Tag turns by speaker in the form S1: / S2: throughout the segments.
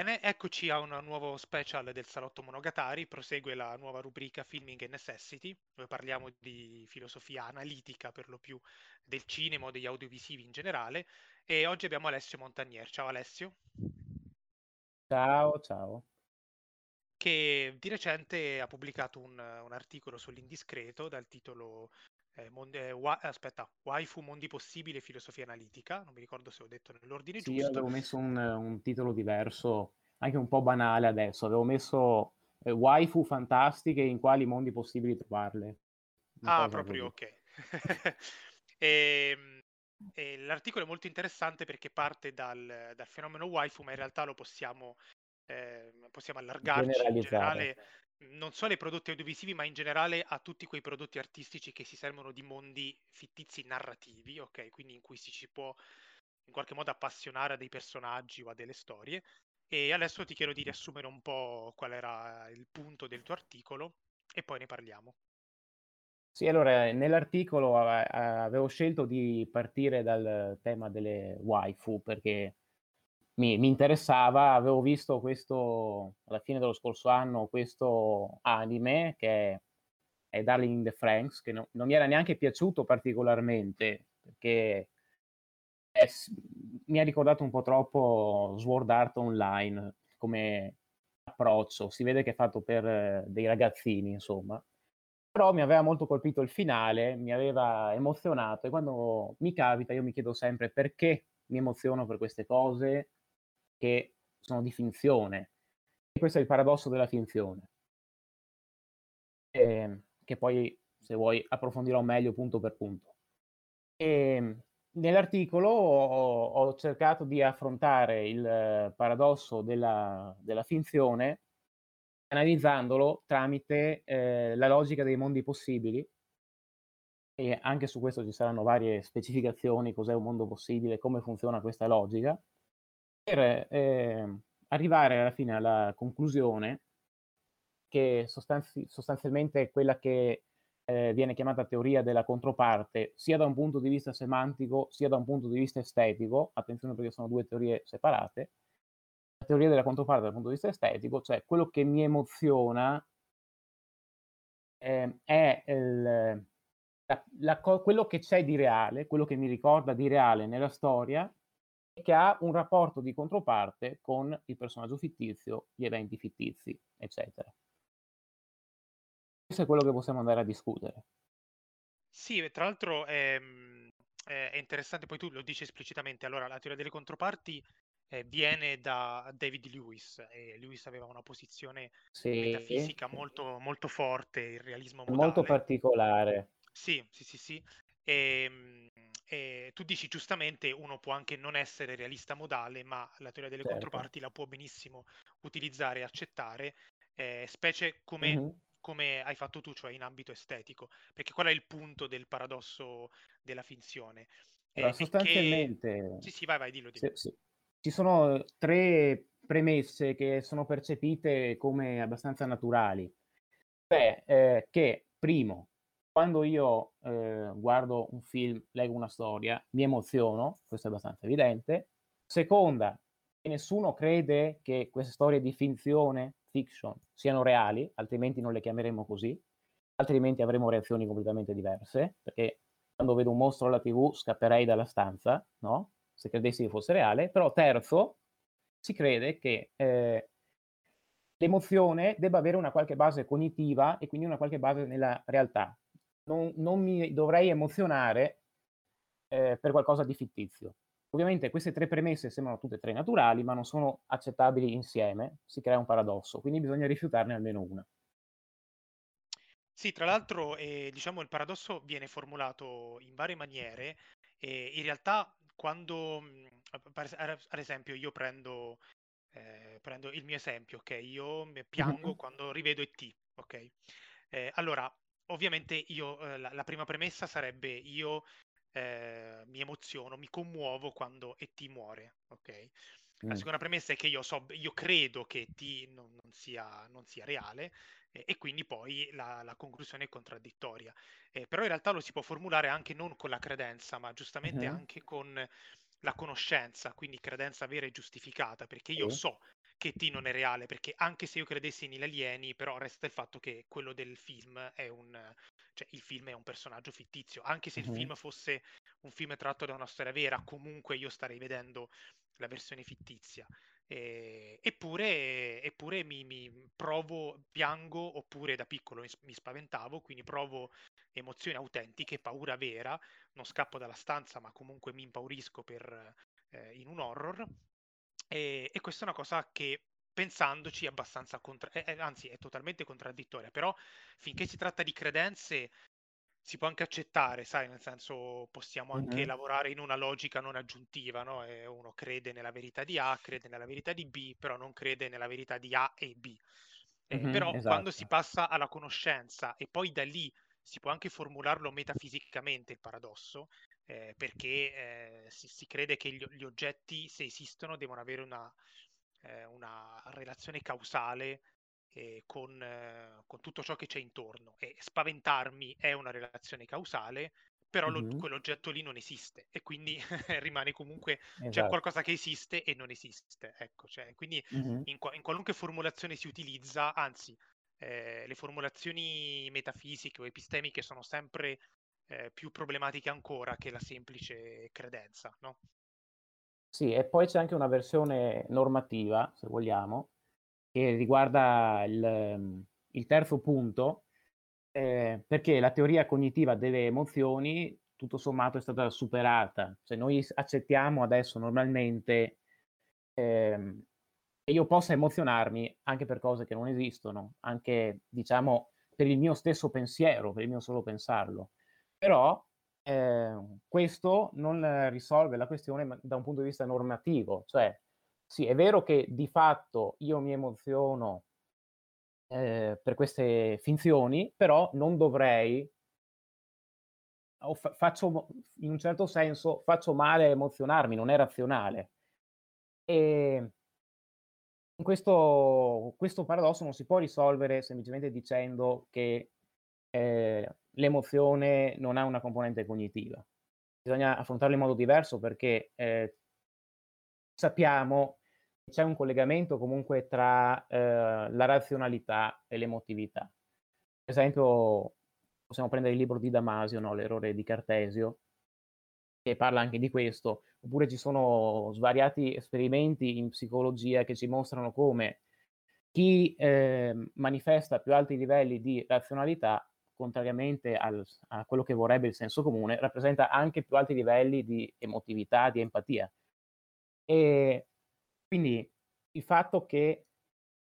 S1: Bene, eccoci a un nuovo special del Salotto Monogatari. Prosegue la nuova rubrica Filming and Necessity, dove parliamo di filosofia analitica per lo più del cinema o degli audiovisivi in generale. E oggi abbiamo Alessio Montagnier. Ciao Alessio.
S2: Ciao, ciao.
S1: Che di recente ha pubblicato un, un articolo sull'indiscreto dal titolo eh, mon- eh, wa- aspetta, Waifu Mondi Possibili Filosofia Analitica, non mi ricordo se ho detto nell'ordine
S2: sì,
S1: giusto.
S2: Io avevo messo un, un, titolo diverso, anche un po' banale adesso, avevo messo eh, Waifu fantastiche in quali mondi possibili trovarle.
S1: Una ah, proprio così. ok. e, ehm, e l'articolo è molto interessante perché parte dal, dal, fenomeno waifu, ma in realtà lo possiamo, eh, possiamo allargarci in generale non solo ai prodotti audiovisivi, ma in generale a tutti quei prodotti artistici che si servono di mondi fittizi narrativi, ok? Quindi in cui si ci può in qualche modo appassionare a dei personaggi o a delle storie. E adesso ti chiedo di riassumere un po' qual era il punto del tuo articolo e poi ne parliamo.
S2: Sì, allora nell'articolo avevo scelto di partire dal tema delle waifu perché mi, mi, interessava, avevo visto questo alla fine dello scorso anno questo anime che è, Darling in the Franks, che no, non mi era neanche piaciuto particolarmente perché è, mi ha ricordato un po' troppo Sword Art Online come approccio, si vede che è fatto per eh, dei ragazzini, insomma. Però mi aveva molto colpito il finale, mi aveva emozionato e quando mi capita io mi chiedo sempre perché mi emoziono per queste cose, che sono di finzione. E questo è il paradosso della finzione. E, ehm, che poi, se vuoi, approfondirò meglio punto per punto. E, ehm, nell'articolo ho, ho, cercato di affrontare il paradosso della, della finzione analizzandolo tramite eh, la logica dei mondi possibili e anche su questo ci saranno varie specificazioni, cos'è un mondo possibile, come funziona questa logica per eh, arrivare alla fine alla conclusione che sostanzi- sostanzialmente è quella che eh, viene chiamata teoria della controparte, sia da un punto di vista semantico, sia da un punto di vista estetico, attenzione perché sono due teorie separate, la teoria della controparte dal punto di vista estetico, cioè quello che mi emoziona eh, è il, la, la, quello che c'è di reale, quello che mi ricorda di reale nella storia che ha un rapporto di controparte con il personaggio fittizio, gli eventi fittizi, eccetera. Questo è quello che possiamo andare a discutere.
S1: Sì, tra l'altro è, è interessante, poi tu lo dici esplicitamente, allora la teoria delle controparti eh, viene da David Lewis e Lewis aveva una posizione sì, metafisica molto, molto forte, il realismo modale.
S2: Molto particolare.
S1: Sì, sì, sì, sì. E, ehm, e tu dici giustamente uno può anche non essere realista modale, ma la teoria delle certo. controparti la può benissimo utilizzare e accettare, eh, specie come, mm-hmm. come, hai fatto tu, cioè in ambito estetico, perché qual è il punto del paradosso della finzione?
S2: Allora, sostanzialmente...
S1: Che... Sì, sì, vai, vai, dillo. dillo.
S2: Sì, sì. Ci sono tre premesse che sono percepite come abbastanza naturali. Cioè, eh, che primo, quando io eh, guardo un film, leggo una storia, mi emoziono, questo è abbastanza evidente. Seconda, nessuno crede che queste storie di finzione, fiction, siano reali, altrimenti non le chiameremo così, altrimenti avremo reazioni completamente diverse, perché quando vedo un mostro alla tv scapperei dalla stanza, no? Se credessi che fosse reale. Però terzo, si crede che eh, l'emozione debba avere una qualche base cognitiva e quindi una qualche base nella realtà non, non mi dovrei emozionare eh, per qualcosa di fittizio. Ovviamente queste tre premesse sembrano tutte e tre naturali, ma non sono accettabili insieme, si crea un paradosso, quindi bisogna rifiutarne almeno una.
S1: Sì, tra l'altro eh, diciamo il paradosso viene formulato in varie maniere e in realtà quando, ad esempio, io prendo, eh, prendo il mio esempio, ok? Io piango mm-hmm. quando rivedo ET, ok? Eh, allora, ovviamente io, eh, la, la, prima premessa sarebbe io eh, mi emoziono, mi commuovo quando ET muore, ok? La mm. seconda premessa è che io, so, io credo che ET non, non, sia, non sia, reale eh, e quindi poi la, la, conclusione è contraddittoria. Eh, però in realtà lo si può formulare anche non con la credenza, ma giustamente mm-hmm. anche con la conoscenza, quindi credenza vera e giustificata, perché io sì. so pocchettino non è reale, perché anche se io credessi negli alieni, però resta il fatto che quello del film è un... cioè il film è un personaggio fittizio, anche se il film fosse un film tratto da una storia vera, comunque io starei vedendo la versione fittizia. E, eppure, eppure mi, mi, provo, piango, oppure da piccolo mi spaventavo, quindi provo emozioni autentiche, paura vera, non scappo dalla stanza, ma comunque mi impaurisco per, eh, in un horror. E, e, questa è una cosa che pensandoci è abbastanza contra- è, anzi è totalmente contraddittoria, però finché si tratta di credenze si può anche accettare, sai, nel senso possiamo anche mm-hmm. lavorare in una logica non aggiuntiva, no? E uno crede nella verità di A, crede nella verità di B, però non crede nella verità di A e B. Eh, mm-hmm, però esatto. quando si passa alla conoscenza e poi da lì si può anche formularlo metafisicamente il paradosso, eh, perché eh, si, si, crede che gli, gli, oggetti, se esistono, devono avere una, eh, una relazione causale eh, con, eh, con, tutto ciò che c'è intorno. E spaventarmi è una relazione causale, però mm-hmm. lo, quell'oggetto lì non esiste e quindi rimane comunque esatto. c'è qualcosa che esiste e non esiste. Ecco, cioè, quindi mm-hmm. in, in, qualunque formulazione si utilizza, anzi, eh, le formulazioni metafisiche o epistemiche sono sempre eh, più problematiche ancora che la semplice credenza, no?
S2: Sì, e poi c'è anche una versione normativa, se vogliamo, che riguarda il, ehm, il terzo punto, eh, perché la teoria cognitiva delle emozioni tutto sommato è stata superata. Cioè noi accettiamo adesso normalmente ehm, che io possa emozionarmi anche per cose che non esistono, anche diciamo per il mio stesso pensiero, per il mio solo pensarlo. Però eh, questo non risolve la questione da un punto di vista normativo, cioè sì, è vero che di fatto io mi emoziono eh, per queste finzioni, però non dovrei, o fa- faccio, in un certo senso, faccio male a emozionarmi, non è razionale. E questo, questo paradosso non si può risolvere semplicemente dicendo che eh, l'emozione non ha una componente cognitiva. Bisogna affrontarlo in modo diverso perché eh, sappiamo c'è un collegamento comunque tra eh, la razionalità e l'emotività. Per esempio, possiamo prendere il libro di Damasio, no? L'errore di Cartesio, che parla anche di questo, oppure ci sono svariati esperimenti in psicologia che ci mostrano come chi eh, manifesta più alti livelli di razionalità, contrariamente al, a quello che vorrebbe il senso comune, rappresenta anche più alti livelli di emotività, di empatia. E quindi il fatto che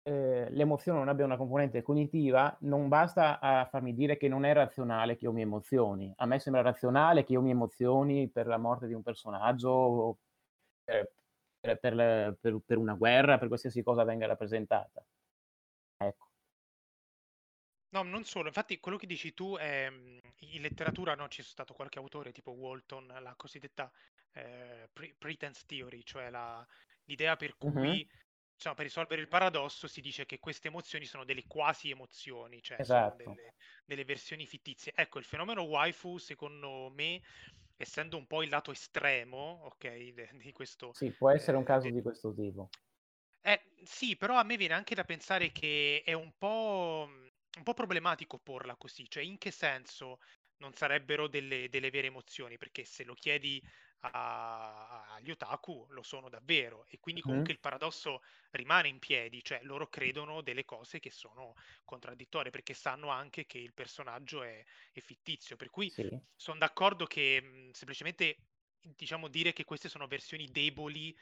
S2: eh, l'emozione non abbia una componente cognitiva non basta a farmi dire che non è razionale che io mi emozioni. A me sembra razionale che io mi emozioni per la morte di un personaggio, eh, per, per, per, per una guerra, per qualsiasi cosa venga rappresentata.
S1: No, non solo, infatti quello che dici tu è mm, in letteratura no, c'è stato qualche autore tipo Walton, la cosiddetta eh, pre- pretense theory, cioè la, l'idea per cui uh-huh. insomma, per risolvere il paradosso si dice che queste emozioni sono delle quasi emozioni, cioè esatto. sono delle, delle, versioni fittizie. Ecco, il fenomeno waifu, secondo me, essendo un po' il lato estremo, ok, di questo...
S2: Sì, può essere eh, un caso de... di questo tipo.
S1: Eh, sì, però a me viene anche da pensare che è un po', un po' problematico porla così, cioè in che senso non sarebbero delle, delle vere emozioni, perché se lo chiedi agli otaku lo sono davvero e quindi comunque mm. il paradosso rimane in piedi, cioè loro credono delle cose che sono contraddittorie perché sanno anche che il personaggio è, è fittizio, per cui sì. sono d'accordo che mh, semplicemente diciamo dire che queste sono versioni deboli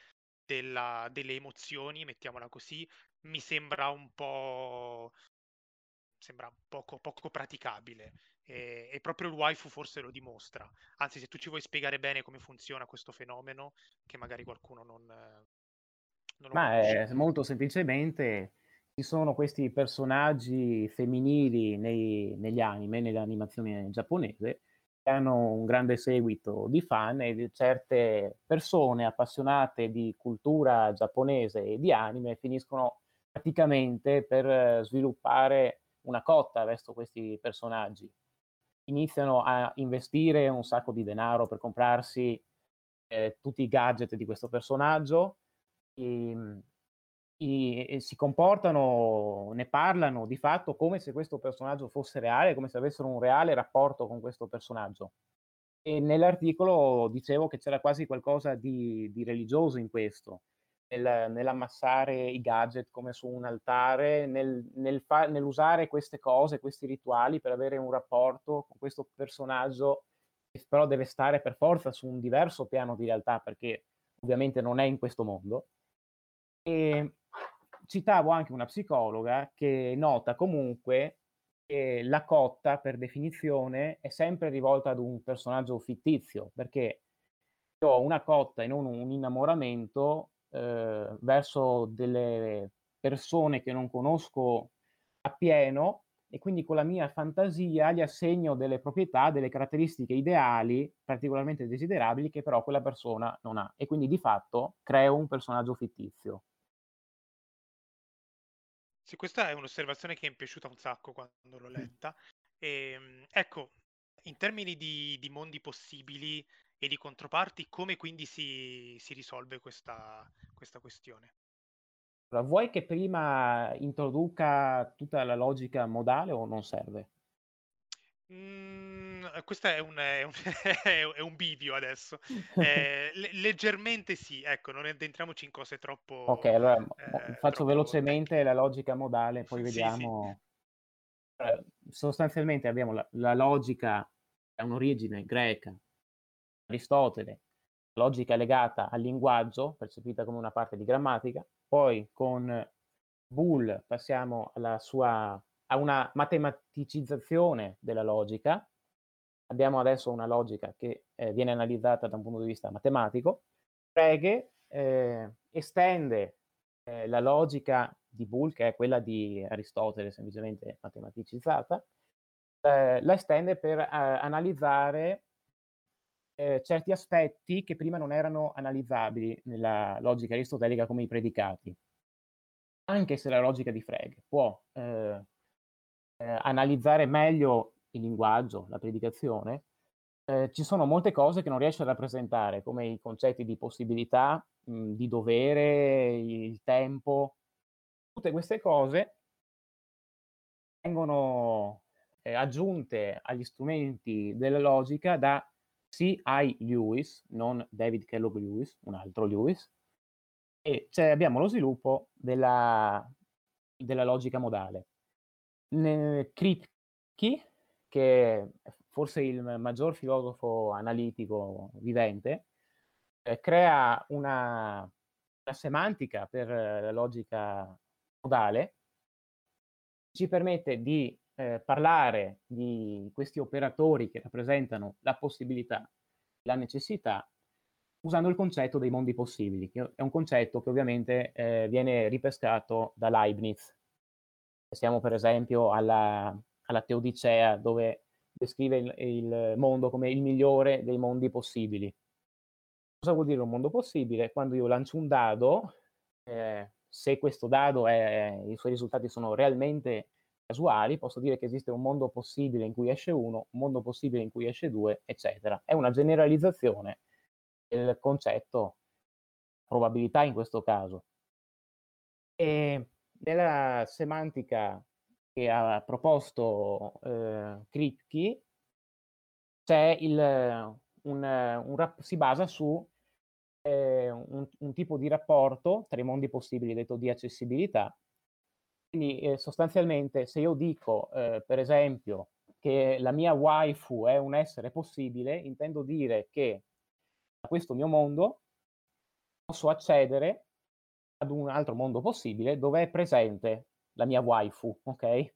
S1: della, delle emozioni, mettiamola così, mi sembra un po' sembra poco, poco praticabile e, e, proprio il waifu forse lo dimostra. Anzi, se tu ci vuoi spiegare bene come funziona questo fenomeno, che magari qualcuno non,
S2: non Ma è, molto semplicemente ci sono questi personaggi femminili nei, negli anime, nell'animazione giapponese, che hanno un grande seguito di fan e certe persone appassionate di cultura giapponese e di anime finiscono praticamente per sviluppare una cotta verso questi personaggi iniziano a investire un sacco di denaro per comprarsi eh, tutti i gadget di questo personaggio, e, ehm, i, si comportano, ne parlano di fatto come se questo personaggio fosse reale, come se avessero un reale rapporto con questo personaggio. E nell'articolo dicevo che c'era quasi qualcosa di, di religioso in questo, nel, nell'ammassare i gadget come su un altare, nel, nel fa, nell'usare queste cose, questi rituali per avere un rapporto con questo personaggio che però deve stare per forza su un diverso piano di realtà perché ovviamente non è in questo mondo. E citavo anche una psicologa che nota comunque che la cotta, per definizione, è sempre rivolta ad un personaggio fittizio, perché ho una cotta e non un innamoramento eh, verso delle persone che non conosco appieno e quindi con la mia fantasia gli assegno delle proprietà, delle caratteristiche ideali particolarmente desiderabili che però quella persona non ha e quindi di fatto creo un personaggio fittizio.
S1: Sì, questa è un'osservazione che mi è piaciuta un sacco quando l'ho letta. E, ehm, ecco, in termini di, di, mondi possibili e di controparti, come quindi si, si risolve questa, questa questione?
S2: Allora, vuoi che prima introduca tutta la logica modale o non serve?
S1: Mm, questo è un, è, un, è un, bivio adesso. Eh, leggermente sì, ecco, non entriamoci in cose troppo.
S2: Ok, allora eh, faccio velocemente la logica modale, poi vediamo. Sì, sì. Sostanzialmente abbiamo la, la logica ha un'origine greca, Aristotele, logica legata al linguaggio, percepita come una parte di grammatica, poi con Bull passiamo alla sua a una matematicizzazione della logica. Abbiamo adesso una logica che eh, viene analizzata da un punto di vista matematico. Frege eh, estende eh, la logica di Bull, che è quella di Aristotele, semplicemente matematicizzata, eh, la estende per eh, analizzare eh, certi aspetti che prima non erano analizzabili nella logica aristotelica come i predicati. Anche se la logica di Frege può eh, eh, analizzare meglio il linguaggio, la predicazione, eh, ci sono molte cose che non riesce a rappresentare, come i concetti di possibilità, mh, di dovere, il tempo. Tutte queste cose vengono eh, aggiunte agli strumenti della logica da C.I. Lewis, non David Kellogg Lewis, un altro Lewis, e cioè abbiamo lo sviluppo della, della logica modale. Kripke, che è forse il maggior filosofo analitico vivente, eh, crea una, una, semantica per la logica modale, ci permette di eh, parlare di questi operatori che rappresentano la possibilità, la necessità, usando il concetto dei mondi possibili, che è un concetto che ovviamente eh, viene ripescato da Leibniz, Pensiamo per esempio alla, alla Teodicea, dove descrive il, il, mondo come il migliore dei mondi possibili. Cosa vuol dire un mondo possibile? Quando io lancio un dado, eh, se questo dado è, i suoi risultati sono realmente casuali, posso dire che esiste un mondo possibile in cui esce uno, un mondo possibile in cui esce due, eccetera. È una generalizzazione del concetto probabilità in questo caso. E nella semantica che ha proposto eh, Kripke c'è il, un, un, si basa su eh, un, un, tipo di rapporto tra i mondi possibili detto di accessibilità. Quindi eh, sostanzialmente se io dico eh, per esempio che la mia waifu è un essere possibile, intendo dire che a questo mio mondo posso accedere ad un altro mondo possibile dove è presente la mia waifu, ok?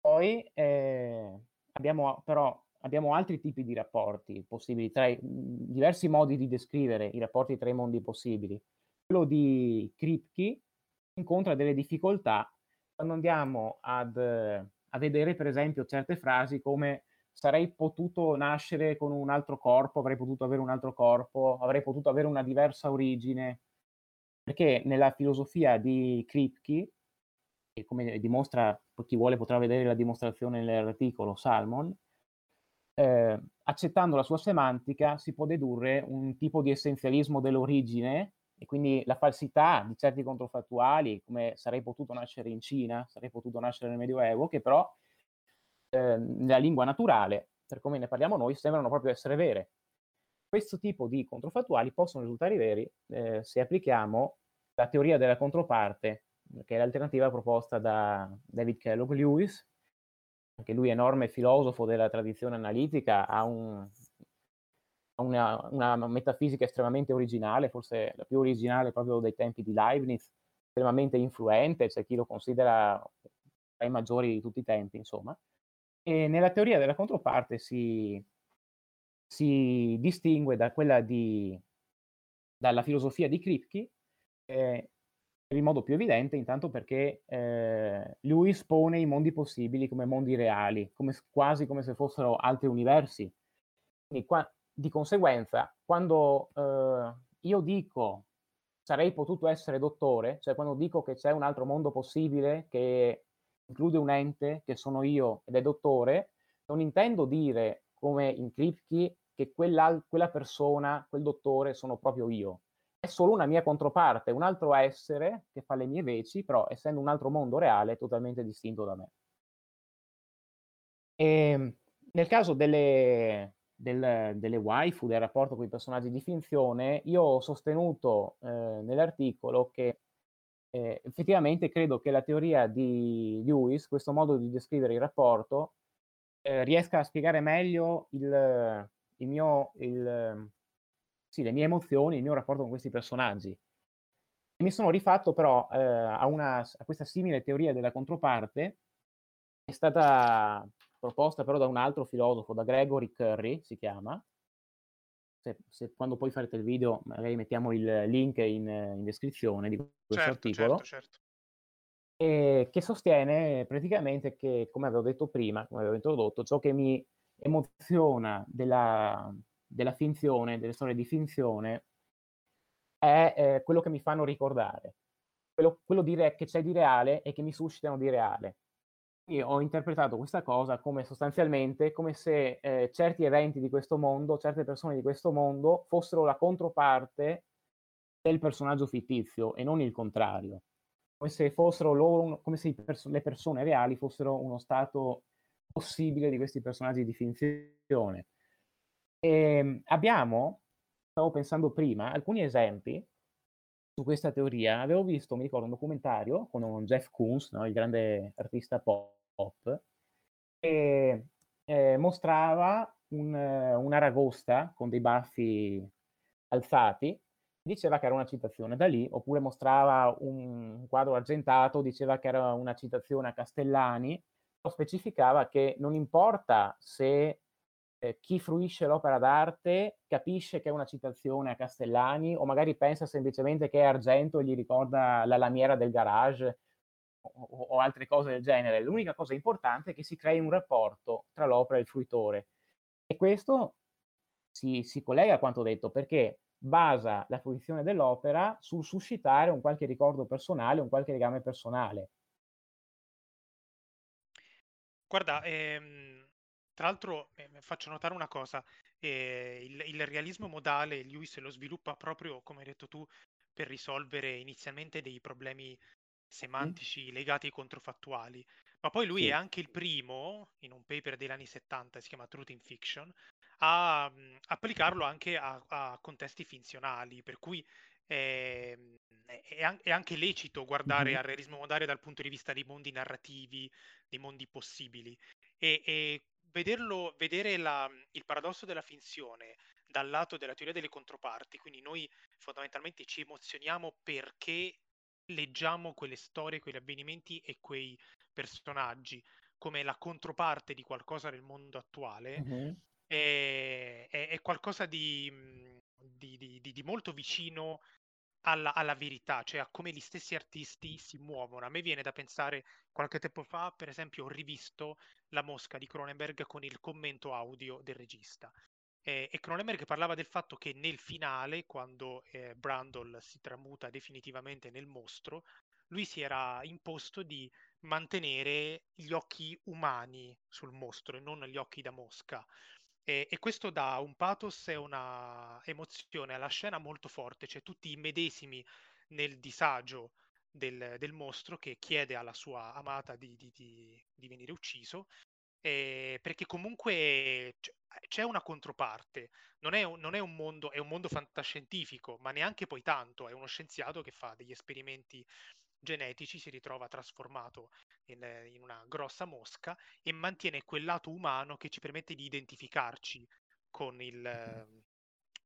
S2: Poi eh, abbiamo però abbiamo altri tipi di rapporti possibili, tra i, diversi modi di descrivere i rapporti tra i mondi possibili. Quello di Kripke incontra delle difficoltà quando andiamo ad, a vedere, per esempio, certe frasi come sarei potuto nascere con un altro corpo, avrei potuto avere un altro corpo, avrei potuto avere una diversa origine, perché nella filosofia di Kripke, e come dimostra, chi vuole potrà vedere la dimostrazione nell'articolo Salmon, eh, accettando la sua semantica si può dedurre un tipo di essenzialismo dell'origine e quindi la falsità di certi controfattuali, come sarei potuto nascere in Cina, sarei potuto nascere nel Medioevo, che però eh, nella lingua naturale, per come ne parliamo noi, sembrano proprio essere vere. Questo tipo di controfattuali possono risultare veri eh, se applichiamo la teoria della controparte, che è l'alternativa proposta da David Kellogg Lewis, anche lui enorme filosofo della tradizione analitica, ha un, una, una, metafisica estremamente originale, forse la più originale proprio dai tempi di Leibniz, estremamente influente, c'è chi lo considera tra i maggiori di tutti i tempi, insomma. E nella teoria della controparte si, si distingue da quella di, dalla filosofia di Kripke, eh, in modo più evidente, intanto perché eh, lui espone i mondi possibili come mondi reali, come, quasi come se fossero altri universi. Quindi qua, di conseguenza, quando eh, io dico sarei potuto essere dottore, cioè quando dico che c'è un altro mondo possibile che include un ente, che sono io ed è dottore, non intendo dire come in Kripke che quella, quella persona, quel dottore sono proprio io. È solo una mia controparte, un altro essere che fa le mie veci, però essendo un altro mondo reale totalmente distinto da me. E ehm, nel caso delle, del, delle waifu, del rapporto con i personaggi di finzione, io ho sostenuto eh, nell'articolo che eh, effettivamente credo che la teoria di Lewis, questo modo di descrivere il rapporto, eh, riesca a spiegare meglio il, il mio, il, sì, le mie emozioni, il mio rapporto con questi personaggi. mi sono rifatto però eh, a, una, a questa simile teoria della controparte, è stata proposta però da un altro filosofo, da Gregory Curry, si chiama. Se, se quando poi farete il video, magari mettiamo il link in, in descrizione di questo certo, articolo. Certo, certo. E che sostiene praticamente che, come avevo detto prima, come avevo introdotto, ciò che mi emoziona della, della finzione, delle storie di finzione, è eh, quello che mi fanno ricordare, quello, quello di re, che c'è di reale e che mi suscitano di reale. Io ho interpretato questa cosa come sostanzialmente come se eh, certi eventi di questo mondo, certe persone di questo mondo fossero la controparte del personaggio fittizio e non il contrario. Come se loro, come se perso- le persone reali fossero uno stato possibile di questi personaggi di finzione. E ehm, abbiamo, stavo pensando prima, alcuni esempi su questa teoria. Avevo visto, mi ricordo, un documentario con Jeff Koons, no, il grande artista pop, pop e eh, mostrava un, una ragosta con dei baffi alzati, diceva che era una citazione. Da lì, oppure mostrava un quadro argentato, diceva che era una citazione a Castellani, o specificava che non importa se eh, chi fruisce l'opera d'arte capisce che è una citazione a Castellani o magari pensa semplicemente che è argento e gli ricorda la lamiera del garage o, o, altre cose del genere. L'unica cosa importante è che si crei un rapporto tra l'opera e il fruitore. E questo si, si collega a quanto detto perché basa la fruizione dell'opera sul suscitare un qualche ricordo personale, un qualche legame personale.
S1: Guarda, ehm, tra l'altro eh, faccio notare una cosa, eh, il, il, realismo modale Lewis lo sviluppa proprio, come hai detto tu, per risolvere inizialmente dei problemi semantici legati ai controfattuali. Ma poi lui sì. è anche il primo, in un paper degli anni 70, si chiama Truth in Fiction, a mh, applicarlo anche a, a, contesti finzionali, per cui è, è, è anche lecito guardare mm-hmm. al realismo modale dal punto di vista dei mondi narrativi, dei mondi possibili. E, e vederlo, vedere la, il paradosso della finzione dal lato della teoria delle controparti, quindi noi fondamentalmente ci emozioniamo perché leggiamo quelle storie, quegli avvenimenti e quei personaggi come la controparte di qualcosa nel mondo attuale, uh-huh. è, è, è, qualcosa di, di, di, di molto vicino alla, alla, verità, cioè a come gli stessi artisti si muovono. A me viene da pensare, qualche tempo fa, per esempio, ho rivisto La Mosca di Cronenberg con il commento audio del regista. Eh, e Cronenberg parlava del fatto che nel finale, quando eh, Brandol si tramuta definitivamente nel mostro, lui si era imposto di mantenere gli occhi umani sul mostro e non gli occhi da mosca. E, e, questo dà un pathos e una emozione alla scena molto forte, cioè tutti immedesimi nel disagio del, del mostro che chiede alla sua amata di, di, di, di venire ucciso, eh, perché comunque c'è una controparte, non è, un, non è un mondo, è un mondo fantascientifico, ma neanche poi tanto, è uno scienziato che fa degli esperimenti genetici, si ritrova trasformato in, in, una grossa mosca e mantiene quel lato umano che ci permette di identificarci con il,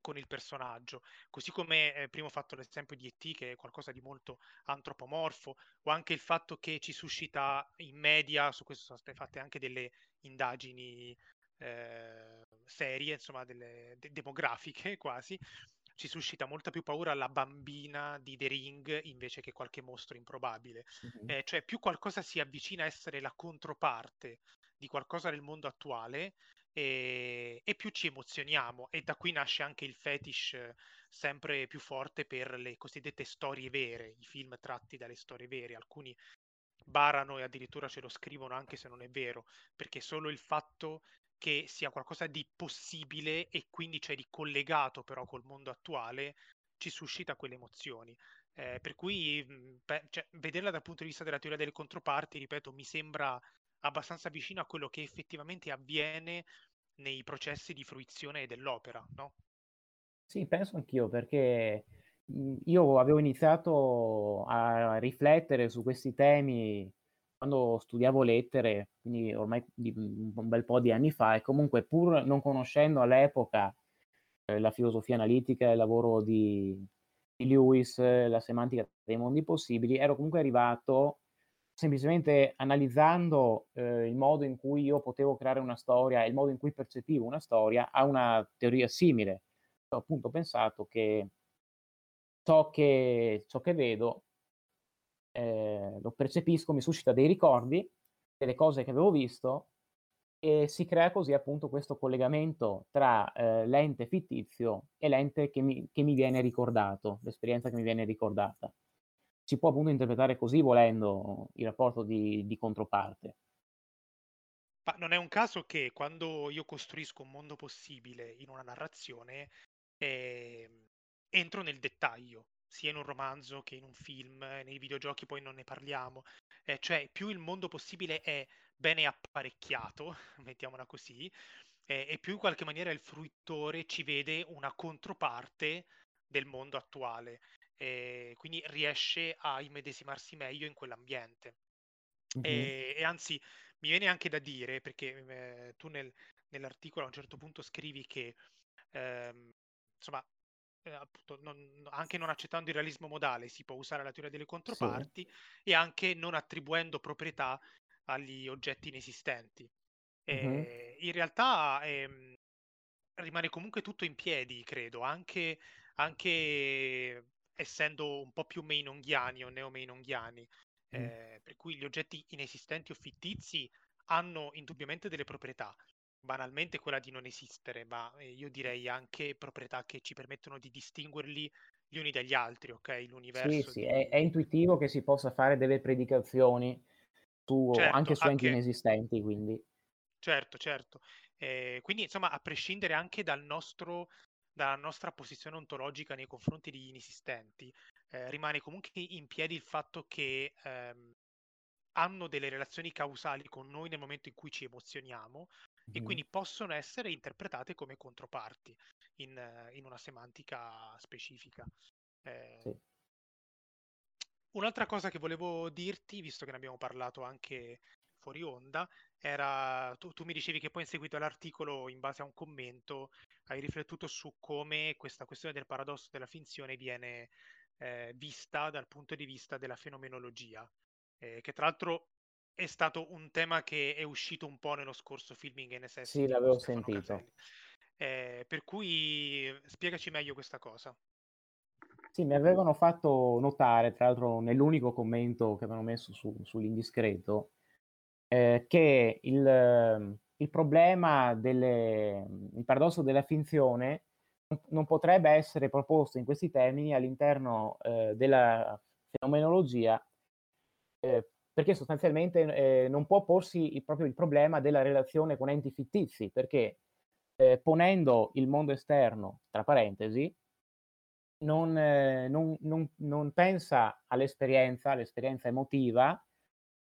S1: con il personaggio. Così come eh, prima ho fatto l'esempio di ET, che è qualcosa di molto antropomorfo, o anche il fatto che ci suscita in media, su questo sono state fatte anche delle indagini eh, serie, insomma, delle, de- demografiche quasi, ci suscita molta più paura la bambina di The Ring invece che qualche mostro improbabile. Mm-hmm. Eh, cioè, più qualcosa si avvicina a essere la controparte di qualcosa nel mondo attuale, e, e, più ci emozioniamo. E da qui nasce anche il fetish sempre più forte per le cosiddette storie vere, i film tratti dalle storie vere. Alcuni barano e addirittura ce lo scrivono anche se non è vero, perché solo il fatto che sia qualcosa di possibile e quindi cioè di collegato però col mondo attuale ci suscita quelle emozioni. Eh, per cui beh, cioè, vederla dal punto di vista della teoria delle controparti, ripeto, mi sembra abbastanza vicino a quello che effettivamente avviene nei processi di fruizione dell'opera, no?
S2: Sì, penso anch'io perché io avevo iniziato a riflettere su questi temi quando studiavo lettere, quindi ormai un bel po' di anni fa, e comunque pur non conoscendo all'epoca eh, la filosofia analitica, il lavoro di, di Lewis, la semantica dei mondi possibili, ero comunque arrivato semplicemente analizzando eh, il modo in cui io potevo creare una storia e il modo in cui percepivo una storia a una teoria simile. Ho appunto pensato che ciò che, ciò che vedo eh, lo percepisco, mi suscita dei ricordi delle cose che avevo visto e si crea così appunto questo collegamento tra eh, l'ente fittizio e l'ente che mi, che mi viene ricordato, l'esperienza che mi viene ricordata. Si può appunto interpretare così volendo il rapporto di, di controparte.
S1: Ma non è un caso che quando io costruisco un mondo possibile in una narrazione, eh, entro nel dettaglio, sia in un romanzo che in un film, nei videogiochi poi non ne parliamo, eh, cioè più il mondo possibile è bene apparecchiato, mettiamola così, eh, e più in qualche maniera il fruitore ci vede una controparte del mondo attuale, eh, quindi riesce a immedesimarsi meglio in quell'ambiente. Mm-hmm. E, e, anzi, mi viene anche da dire, perché eh, tu nel, nell'articolo a un certo punto scrivi che ehm, insomma eh, appunto, non, anche non accettando il realismo modale si può usare la teoria delle controparti sì. e anche non attribuendo proprietà agli oggetti inesistenti. Mm-hmm. in realtà eh, rimane comunque tutto in piedi, credo, anche, anche essendo un po' più mainonghiani o neo-mainonghiani. Mm. Eh, per cui gli oggetti inesistenti o fittizi hanno indubbiamente delle proprietà, banalmente quella di non esistere, ma eh, io direi anche proprietà che ci permettono di distinguerli gli uni dagli altri, ok?
S2: L'universo. Sì, sì, di... è, è, intuitivo che si possa fare delle predicazioni su, certo, anche su anche... enti inesistenti, quindi.
S1: Certo, certo. Eh, quindi, insomma, a prescindere anche dal nostro, dalla nostra posizione ontologica nei confronti degli inesistenti, eh, rimane comunque in piedi il fatto che ehm, hanno delle relazioni causali con noi nel momento in cui ci emozioniamo, e quindi possono essere interpretate come controparti in, in una semantica specifica. Eh, sì. Un'altra cosa che volevo dirti, visto che ne abbiamo parlato anche fuori onda, era tu, tu, mi dicevi che poi in seguito all'articolo, in base a un commento, hai riflettuto su come questa questione del paradosso della finzione viene eh, vista dal punto di vista della fenomenologia, eh, che tra l'altro è stato un tema che è uscito un po' nello scorso filming NSS.
S2: Sì, l'avevo sentito.
S1: Eh, per cui spiegaci meglio questa cosa.
S2: Sì, mi avevano fatto notare, tra l'altro nell'unico commento che avevano messo su, sull'indiscreto, eh, che il, il problema delle, il paradosso della finzione non potrebbe essere proposto in questi termini all'interno eh, della fenomenologia eh, perché sostanzialmente eh, non può porsi il, proprio il problema della relazione con enti fittizi, perché eh, ponendo il mondo esterno, tra parentesi, non, eh, non, non, non pensa all'esperienza, all'esperienza emotiva,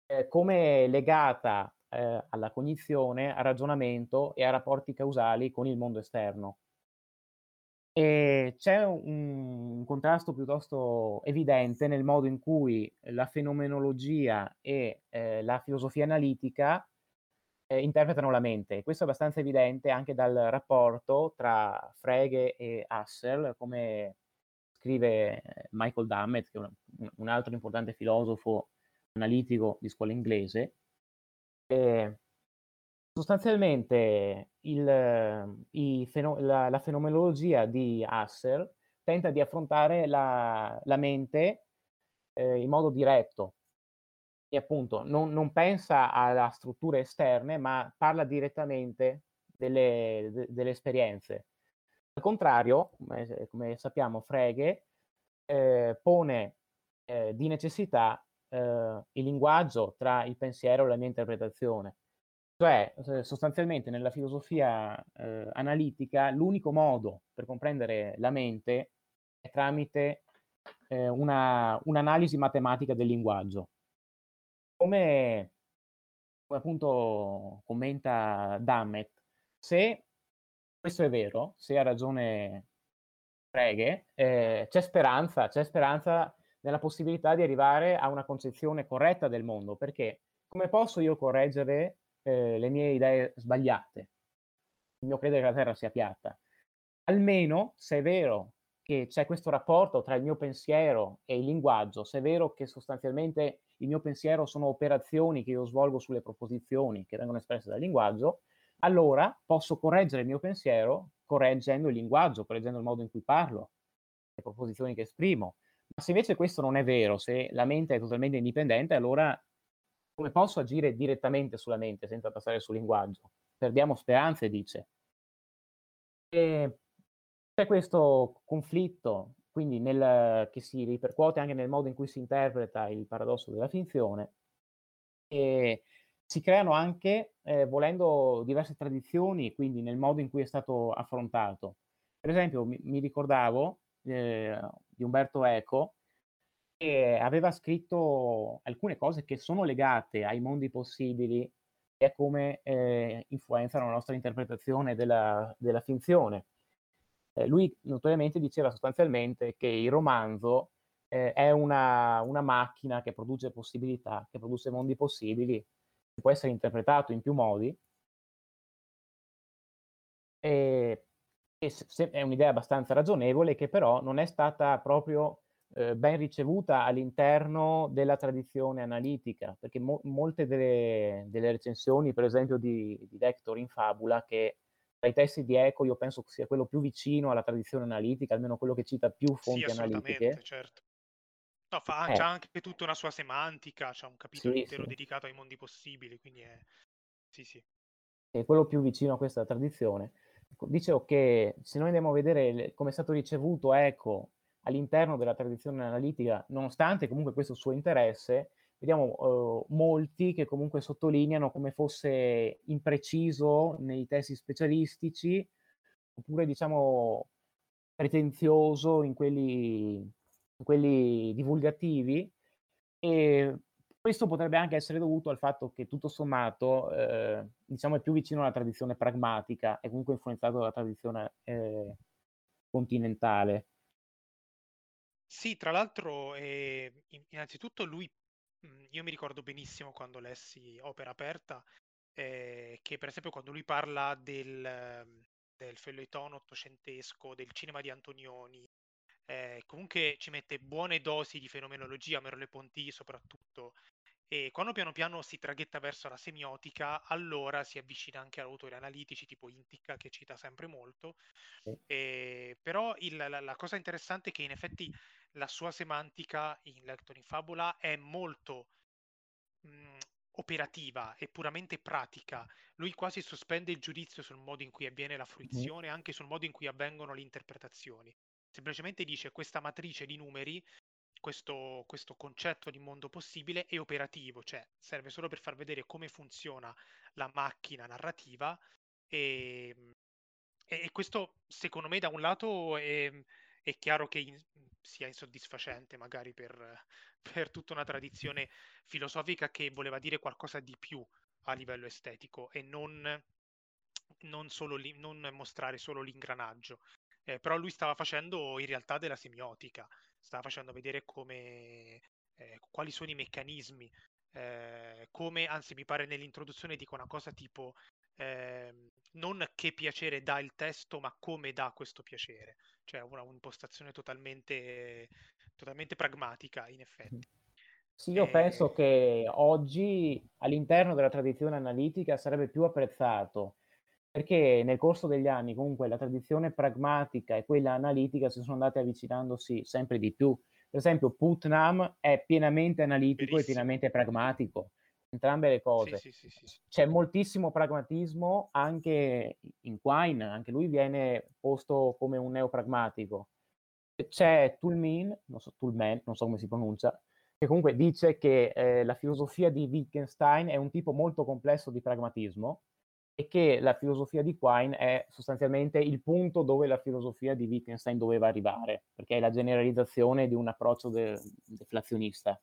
S2: eh, come legata eh, alla cognizione, al ragionamento e a rapporti causali con il mondo esterno. E c'è un, un contrasto piuttosto evidente nel modo in cui la fenomenologia e eh, la filosofia analitica eh, interpretano la mente. Questo è abbastanza evidente anche dal rapporto tra Frege e Husserl, come scrive eh, Michael Dummett, che è un, un altro importante filosofo analitico di scuola inglese. E sostanzialmente il, feno- la, la, fenomenologia di Husserl tenta di affrontare la, la mente eh, in modo diretto, e appunto non, non pensa a strutture esterne, ma parla direttamente delle, de, delle esperienze. Al contrario, come, come sappiamo, Frege eh, pone eh, di necessità eh, il linguaggio tra il pensiero e la mia interpretazione. Cioè, sostanzialmente nella filosofia eh, analitica l'unico modo per comprendere la mente è tramite eh, una, un'analisi matematica del linguaggio come, come appunto commenta Dammett, se questo è vero, se ha ragione Freghe, eh, c'è speranza, c'è speranza nella possibilità di arrivare a una concezione corretta del mondo, perché come posso io correggere eh, le mie idee sbagliate? Il mio credere che la Terra sia piatta. Almeno, se è vero che c'è questo rapporto tra il mio pensiero e il linguaggio, se è vero che sostanzialmente il mio pensiero sono operazioni che io svolgo sulle proposizioni che vengono espresse dal linguaggio, allora posso correggere il mio pensiero correggendo il linguaggio, correggendo il modo in cui parlo, le proposizioni che esprimo. Se invece questo non è vero, se la mente è totalmente indipendente, allora come posso agire direttamente sulla mente senza passare sul linguaggio? Perdiamo speranze, dice. E c'è questo conflitto quindi nel, che si ripercuote anche nel modo in cui si interpreta il paradosso della finzione, e si creano anche, eh, volendo, diverse tradizioni, quindi nel modo in cui è stato affrontato. Per esempio, mi, mi ricordavo di Umberto Eco, che aveva scritto alcune cose che sono legate ai mondi possibili e a come eh, influenzano la nostra interpretazione della, della finzione eh, lui notoriamente diceva sostanzialmente che il romanzo eh, è una, una, macchina che produce possibilità, che produce mondi possibili, che può essere interpretato in più modi. E, se, è un'idea abbastanza ragionevole che però non è stata proprio eh, ben ricevuta all'interno della tradizione analitica, perché mo- molte delle, delle, recensioni, per esempio di, di Vector in Fabula, che tra i testi di Eco io penso sia quello più vicino alla tradizione analitica, almeno quello che cita più fonti
S1: sì,
S2: analitiche.
S1: certo. No, fa, eh. c'ha anche tutta una sua semantica, c'è un capitolo sì, intero sì. dedicato ai mondi possibili, quindi è... Sì, sì.
S2: È quello più vicino a questa tradizione. Ecco, dicevo che se noi andiamo a vedere come è stato ricevuto Eco all'interno della tradizione analitica, nonostante comunque questo suo interesse, vediamo uh, molti che comunque sottolineano come fosse impreciso nei testi specialistici, oppure diciamo pretenzioso in quelli, in quelli divulgativi e questo potrebbe anche essere dovuto al fatto che tutto sommato eh, diciamo è più vicino alla tradizione pragmatica e comunque influenzato dalla tradizione eh, continentale.
S1: Sì, tra l'altro, eh, innanzitutto lui Mhmm, io mi ricordo benissimo quando lessi Opera Aperta, eh, che per esempio quando lui parla del, ehm, del feuilleton ottocentesco, del cinema di Antonioni, eh, comunque ci mette buone dosi di fenomenologia, Merleau-Ponty soprattutto, e quando piano piano si traghetta verso la semiotica, allora si avvicina anche ad autori analitici tipo Intica, che cita sempre molto. Eh, però il, la, la, cosa interessante è che in effetti la sua semantica in Lector in Fabula è molto mh, mhmm, operativa e puramente pratica. Lui quasi sospende il giudizio sul modo in cui avviene la fruizione, anche sul modo in cui avvengono le interpretazioni. Semplicemente dice questa matrice di numeri, questo, questo concetto di mondo possibile è operativo, cioè serve solo per far vedere come funziona la macchina narrativa e, e, questo, secondo me, da un lato è, è chiaro che in, sia insoddisfacente magari per, per tutta una tradizione filosofica che voleva dire qualcosa di più a livello estetico e non, non, solo li, non mostrare solo l'ingranaggio. Eh, però lui stava facendo in realtà della semiotica, stava facendo vedere come, eh, quali sono i meccanismi, eh, come, anzi mi pare nell'introduzione dico una cosa tipo eh, non che piacere dà il testo, ma come dà questo piacere, cioè una un'impostazione totalmente, totalmente pragmatica in effetti.
S2: Sì, io e... penso che oggi all'interno della tradizione analitica sarebbe più apprezzato perché nel corso degli anni comunque la tradizione pragmatica e quella analitica si sono andate avvicinandosi sempre di più. Per esempio, Putnam è pienamente analitico Verissimo. e pienamente pragmatico, entrambe le cose. Sì, sì, sì, C'è moltissimo pragmatismo anche in Quine, anche lui viene posto come un neopragmatico. C'è Tulmin, non so, Tulman, non so come si pronuncia, che comunque dice che eh, la filosofia di Wittgenstein è un tipo molto complesso di pragmatismo, e che la filosofia di Quine è sostanzialmente il punto dove la filosofia di Wittgenstein doveva arrivare, perché è la generalizzazione di un approccio de- deflazionista.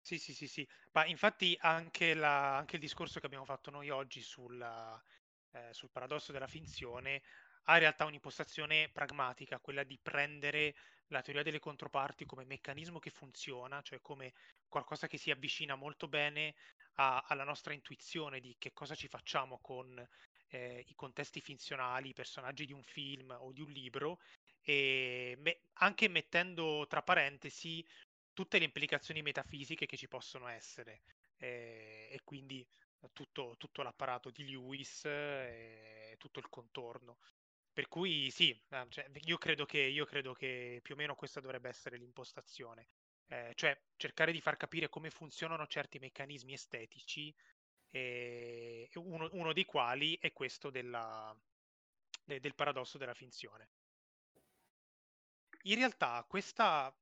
S1: Sì, sì, sì, sì, ma infatti anche, la, anche il discorso che abbiamo fatto noi oggi sulla, eh, sul paradosso della finzione ha in realtà un'impostazione pragmatica, quella di prendere la teoria delle controparti come meccanismo che funziona, cioè come qualcosa che si avvicina molto bene a, alla nostra intuizione di che cosa ci facciamo con eh, i contesti finzionali, i personaggi di un film o di un libro, e me- anche mettendo tra parentesi tutte le implicazioni metafisiche che ci possono essere. Eh, e quindi tutto, tutto, l'apparato di Lewis e tutto il contorno. Per cui sì, eh, cioè, io, credo che, io credo che più o meno questa dovrebbe essere l'impostazione eh, cioè cercare di far capire come funzionano certi meccanismi estetici, eh, uno, uno, dei quali è questo della, de, del paradosso della finzione. In realtà questa,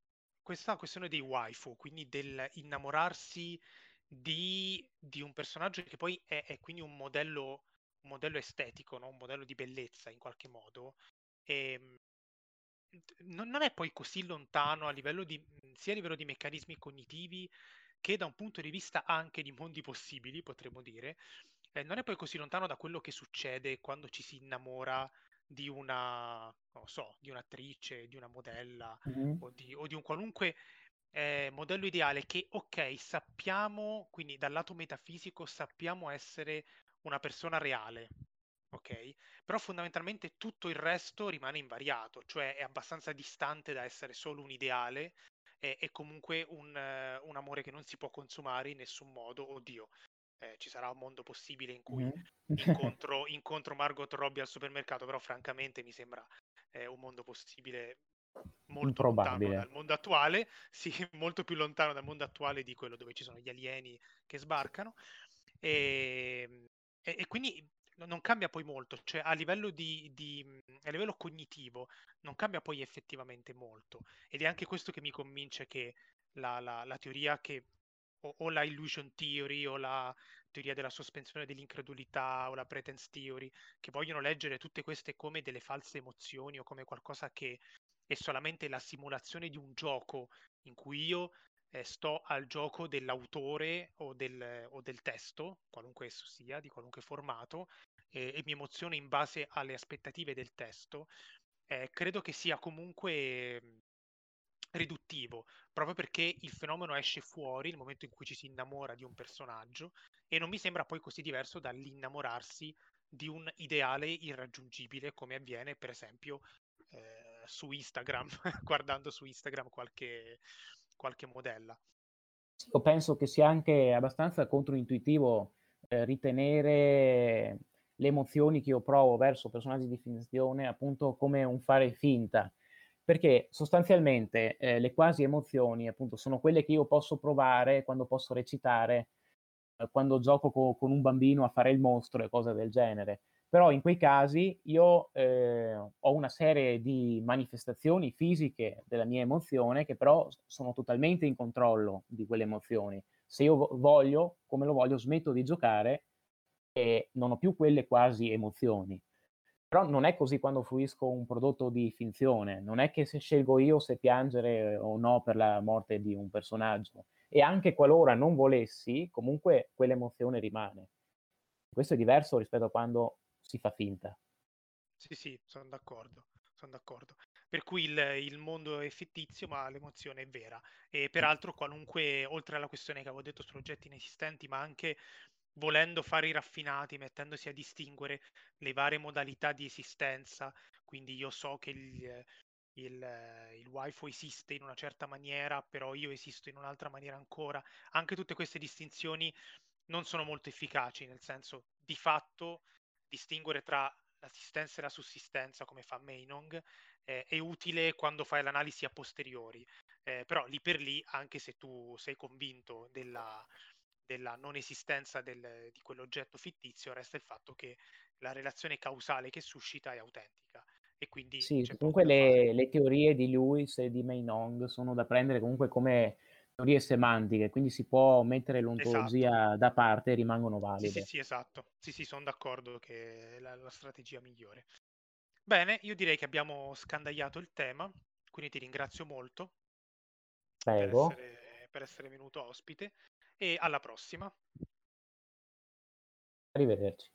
S1: questa questione dei waifu, quindi del innamorarsi di, di un personaggio che poi è, è quindi un modello, un modello estetico, no? un modello di bellezza in qualche modo, e, ehm, non, è poi così lontano a livello di, sia a livello di meccanismi cognitivi che da un punto di vista anche di mondi possibili, potremmo dire, eh, non è poi così lontano da quello che succede quando ci si innamora di una, non so, di un'attrice, di una modella mm-hmm. o, di, o, di, un qualunque eh, modello ideale che, ok, sappiamo, quindi dal lato metafisico sappiamo essere una persona reale, ok? Però fondamentalmente tutto il resto rimane invariato, cioè è abbastanza distante da essere solo un ideale e, è comunque un, uh, un, amore che non si può consumare in nessun modo, oddio. Eh, ci sarà un mondo possibile in cui mm-hmm. incontro, incontro, Margot Robbie al supermercato, però francamente mi sembra eh, un mondo possibile molto lontano dal mondo attuale, sì, molto più lontano dal mondo attuale di quello dove ci sono gli alieni che sbarcano. E, e, e quindi non cambia poi molto, cioè a livello, di, di, a livello cognitivo non cambia poi effettivamente molto. Ed è anche questo che mi convince che la, la, la teoria che o, o, la illusion theory o la teoria della sospensione dell'incredulità o la pretense theory che vogliono leggere tutte queste come delle false emozioni o come qualcosa che è solamente la simulazione di un gioco in cui io eh, sto al gioco dell'autore o del, o del, testo, qualunque esso sia, di qualunque formato, eh, e mi emoziono in base alle aspettative del testo, eh, credo che sia comunque mhmm, riduttivo, proprio perché il fenomeno esce fuori nel momento in cui ci si innamora di un personaggio e non mi sembra poi così diverso dall'innamorarsi di un ideale irraggiungibile come avviene per esempio eh, su Instagram, guardando su Instagram qualche, qualche modella.
S2: Io penso che sia anche abbastanza controintuitivo eh, ritenere le emozioni che io provo verso personaggi di finzione appunto come un fare finta, perché sostanzialmente eh, le quasi emozioni appunto sono quelle che io posso provare quando posso recitare, eh, quando gioco co- con un bambino a fare il mostro e cose del genere. Però in quei casi io eh, ho una serie di manifestazioni fisiche della mia emozione che però sono totalmente in controllo di quelle emozioni. Se io voglio, come lo voglio, smetto di giocare e non ho più quelle quasi emozioni. Però non è così quando fruisco un prodotto di finzione, non è che se scelgo io se piangere o no per la morte di un personaggio. E anche qualora non volessi, comunque quell'emozione rimane. Questo è diverso rispetto a quando si fa finta.
S1: Sì, sì, sono d'accordo, sono d'accordo. Per cui il, il mondo è fittizio, ma l'emozione è vera. E peraltro, qualunque, oltre alla questione che avevo detto su oggetti inesistenti, ma anche volendo fare i raffinati, mettendosi a distinguere le varie modalità di esistenza. Quindi io so che il, il, il wifi esiste in una certa maniera, però io esisto in un'altra maniera ancora. Anche tutte queste distinzioni non sono molto efficaci, nel senso di fatto distinguere tra l'assistenza e la sussistenza, come fa Meinong, eh, è utile quando fai l'analisi a posteriori. Eh, però lì per lì, anche se tu sei convinto della, della non esistenza del, di quell'oggetto fittizio, resta il fatto che la relazione causale che suscita è autentica. E quindi
S2: sì, comunque le, le, teorie di Lewis e di Meinong sono da prendere comunque come teorie semantiche, quindi si può mettere l'ontologia esatto. da parte e rimangono valide.
S1: Sì, sì, sì esatto. Sì, sì, sono d'accordo che è la, la strategia migliore. Bene, io direi che abbiamo scandagliato il tema, quindi ti ringrazio molto
S2: Prego.
S1: Per, essere, per essere venuto ospite e alla prossima.
S2: Arrivederci.